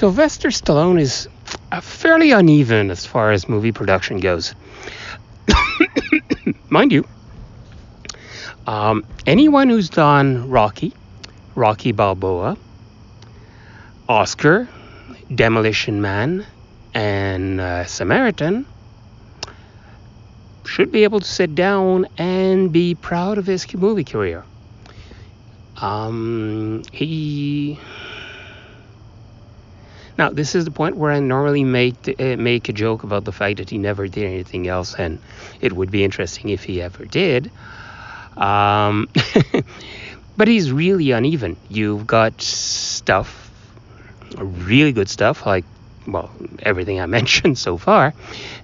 Sylvester Stallone is uh, fairly uneven as far as movie production goes. Mind you, um, anyone who's done Rocky, Rocky Balboa, Oscar, Demolition Man, and uh, Samaritan should be able to sit down and be proud of his movie career. Um, he. Now, this is the point where I normally make uh, make a joke about the fact that he never did anything else, and it would be interesting if he ever did. Um, but he's really uneven. You've got stuff, really good stuff, like well, everything I mentioned so far.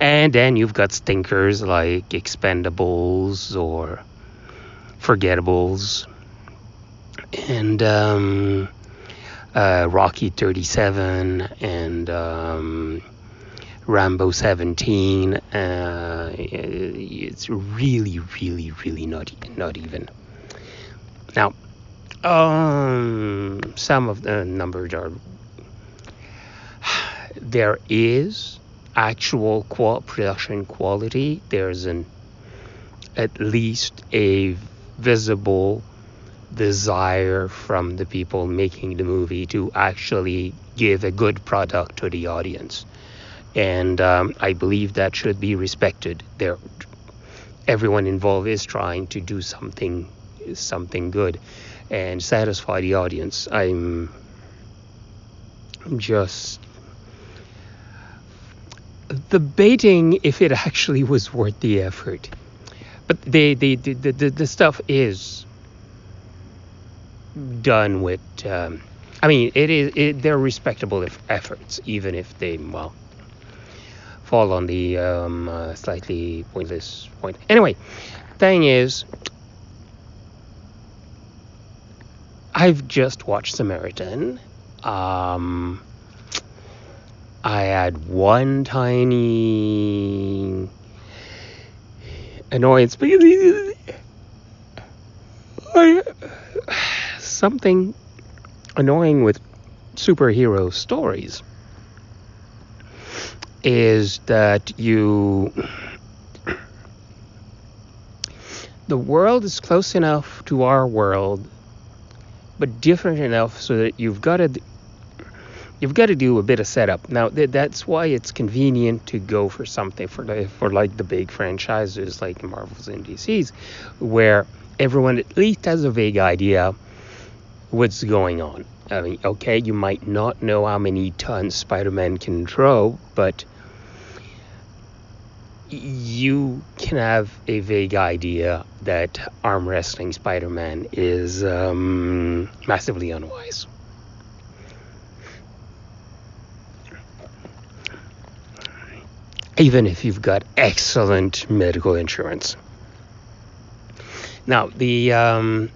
And then you've got stinkers like Expendables or Forgettables and um, uh, Rocky 37 and um, Rambo 17. Uh, it's really, really, really not, not even. Now, um, some of the numbers are there is actual qual- production quality. There's an at least a visible desire from the people making the movie to actually give a good product to the audience, and um, I believe that should be respected. There, everyone involved is trying to do something something good and satisfy the audience. I'm just debating if it actually was worth the effort. But the the the, the, the stuff is done with. Um, I mean, it is it, they're respectable efforts, even if they well fall on the um, uh, slightly pointless point. Anyway, thing is, I've just watched Samaritan. Um, I had one tiny annoyance because I, something annoying with superhero stories is that you the world is close enough to our world but different enough so that you've got to you've got to do a bit of setup. Now th- that's why it's convenient to go for something for the, for like the big franchises like Marvels and DC's, where everyone at least has a vague idea what's going on. I mean, okay, you might not know how many tons Spider-Man can throw, but you can have a vague idea that arm wrestling Spider-Man is um, massively unwise. even if you've got excellent medical insurance. Now, the um,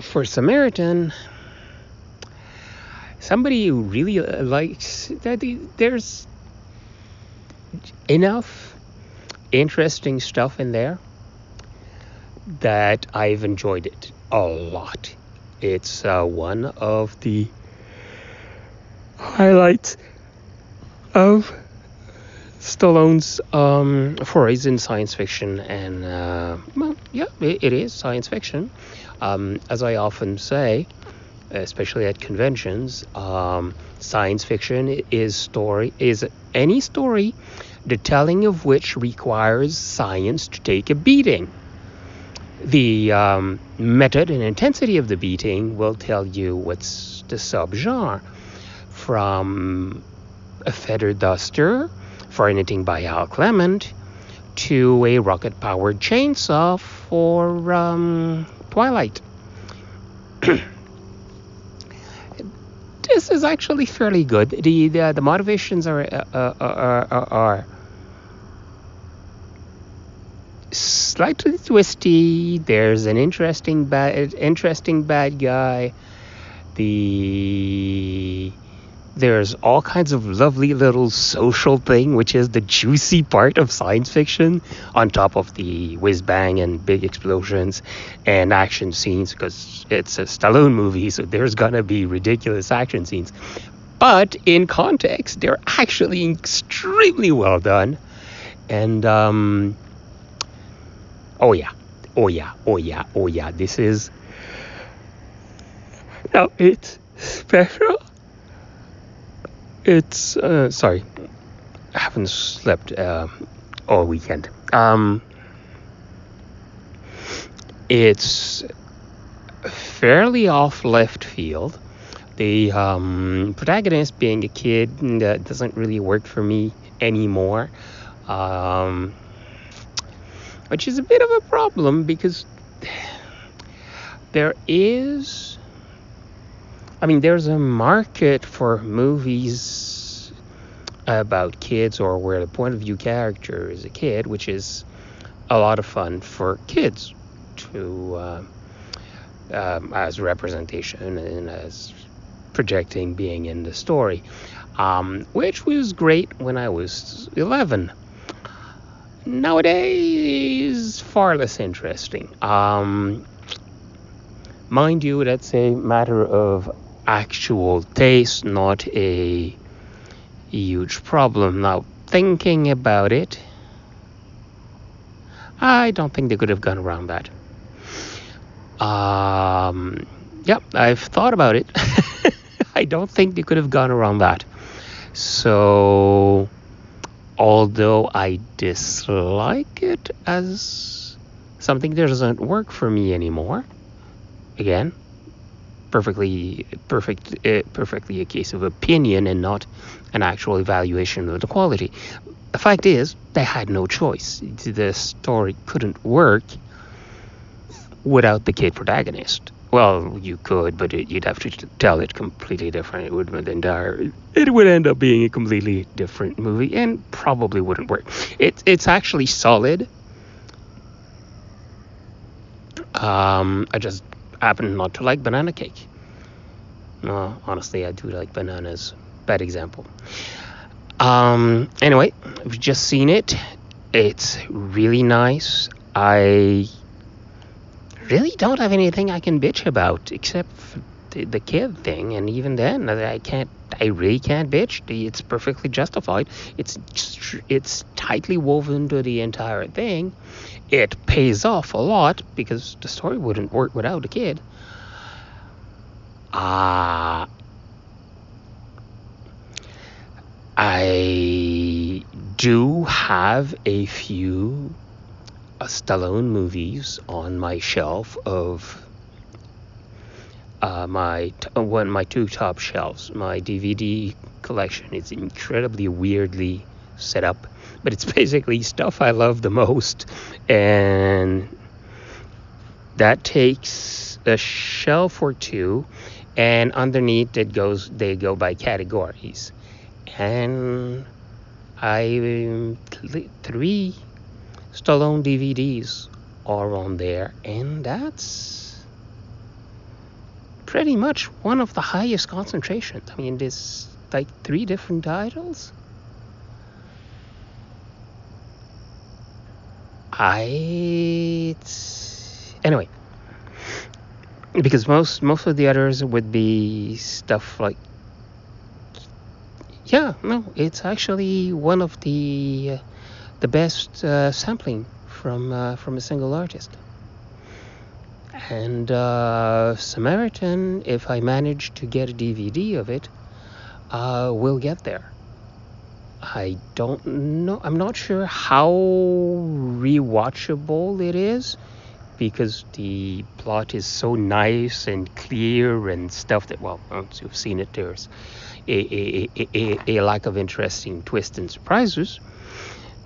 for Samaritan, somebody who really likes that there's enough interesting stuff in there that I've enjoyed it a lot. It's uh, one of the highlights of Stallone's um, forays in science fiction, and uh, well, yeah, it, it is science fiction. Um, as I often say, especially at conventions, um, science fiction is story is any story, the telling of which requires science to take a beating. The um, method and intensity of the beating will tell you what's the subgenre, from a feather duster for anything by Hal Clement to a rocket powered chainsaw for um, Twilight. this is actually fairly good. The the, the motivations are, uh, uh, are, are, are slightly twisty. There's an interesting bad interesting bad guy. The there's all kinds of lovely little social thing, which is the juicy part of science fiction, on top of the whiz bang and big explosions and action scenes, because it's a Stallone movie, so there's gonna be ridiculous action scenes. but in context, they're actually extremely well done. And um, oh yeah, oh yeah, oh yeah, oh yeah. This is Now it's special. It's uh, sorry, I haven't slept uh, all weekend. Um, it's fairly off left field. The um, protagonist being a kid that doesn't really work for me anymore, um, which is a bit of a problem because there is, I mean, there's a market for movies about kids or where the point of view character is a kid, which is a lot of fun for kids to uh, um, as representation and as projecting being in the story, um, which was great when I was 11. Nowadays, far less interesting. Um, mind you, that's a matter of actual taste, not a huge problem. Now, thinking about it, I don't think they could have gone around that. Um, yeah, I've thought about it. I don't think they could have gone around that. So, although I dislike it as something that doesn't work for me anymore, again, perfectly perfect, uh, perfectly a case of opinion and not an actual evaluation of the quality. The fact is, they had no choice. The story couldn't work without the kid protagonist. Well, you could, but it, you'd have to tell it completely different. It would entire. It would end up being a completely different movie, and probably wouldn't work. It's it's actually solid. Um, I just happen not to like banana cake. No, honestly, I do like bananas. Bad example. Um, anyway, I've just seen it. It's really nice. I really don't have anything I can bitch about except the, the kid thing, and even then, I can't. I really can't bitch. It's perfectly justified. It's it's tightly woven to the entire thing. It pays off a lot because the story wouldn't work without the kid. Ah. Uh, I do have a few Stallone movies on my shelf of uh, my t- uh, one my two top shelves. My DVD collection is incredibly weirdly set up, but it's basically stuff I love the most, and that takes a shelf or two, and underneath it goes they go by categories, and I three Stallone DVDs are on there, and that's pretty much one of the highest concentrations. I mean, there's like three different titles. I anyway because most most of the others would be stuff like yeah no it's actually one of the uh, the best uh, sampling from uh, from a single artist. And uh, Samaritan, if I manage to get a DVD of it, uh, will get there. I don't know. I'm not sure how rewatchable it is because the plot is so nice and clear and stuff that, well, once you've seen it, there's a, a, a, a lack of interesting twists and surprises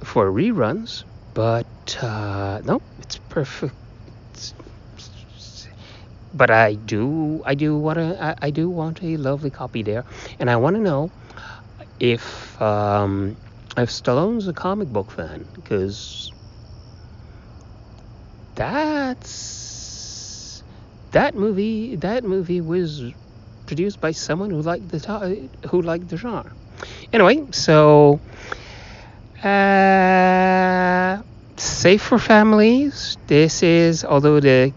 for reruns, but uh, no, it's perfect. But I do, I do want to, I, I, do want a lovely copy there, and I want to know if um, if Stallone's a comic book fan because that's that movie. That movie was produced by someone who liked the who liked the genre. Anyway, so uh, safe for families. This is, although the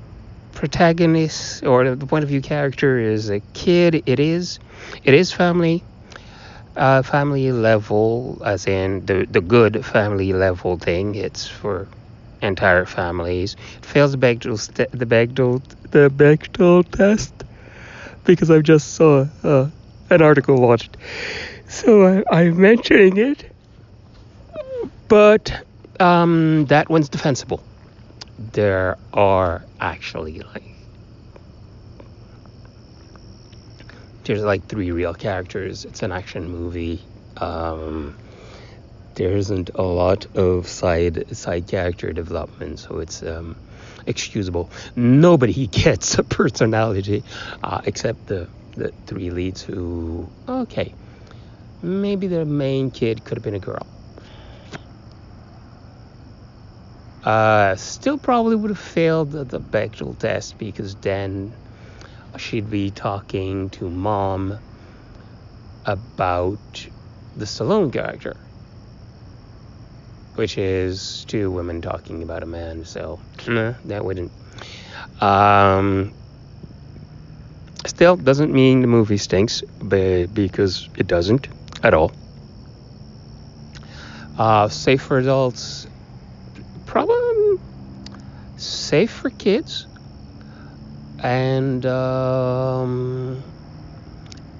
protagonist or the point of view character is a kid, it is, it is family. uh, family level, as in the the good family level thing. It's for entire families. It fails the Bechdel st- the Bechdel the Bechdel test because I just saw uh, an article watched. So I, I'm mentioning it, but um, that one's defensible. There are actually like there's like three real characters. It's an action movie. Um, there isn't a lot of side side character development, so it's um, excusable. Nobody gets a personality uh, except the the three leads who okay maybe the main kid could have been a girl uh, still probably would have failed the, the Bechdel test because then she'd be talking to mom about the Stallone character which is two women talking about a man so that wouldn't um, Still, doesn't mean the movie stinks, because it doesn't at all. Uh, safe for adults, probably safe for kids, and um,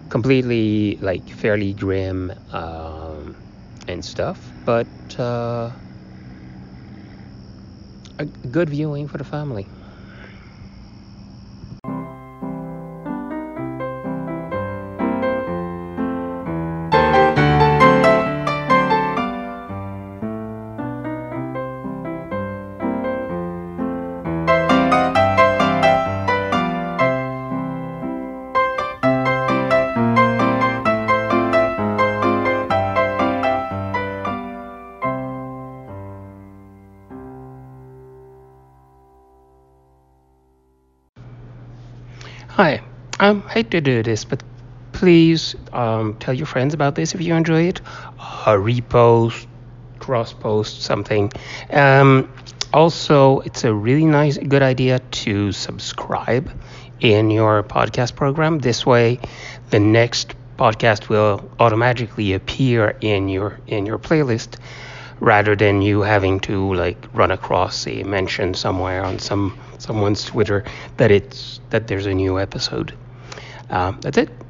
completely like fairly grim um, and stuff, but uh, a good viewing for the family. I um, hate to do this, but please um, tell your friends about this if you enjoy it. Uh, repost, cross post, something. Um, also, it's a really nice, good idea to subscribe in your podcast program. This way, the next podcast will automatically appear in your in your playlist rather than you having to like run across a mention somewhere on some someone's Twitter that it's that there's a new episode. Um, that's it.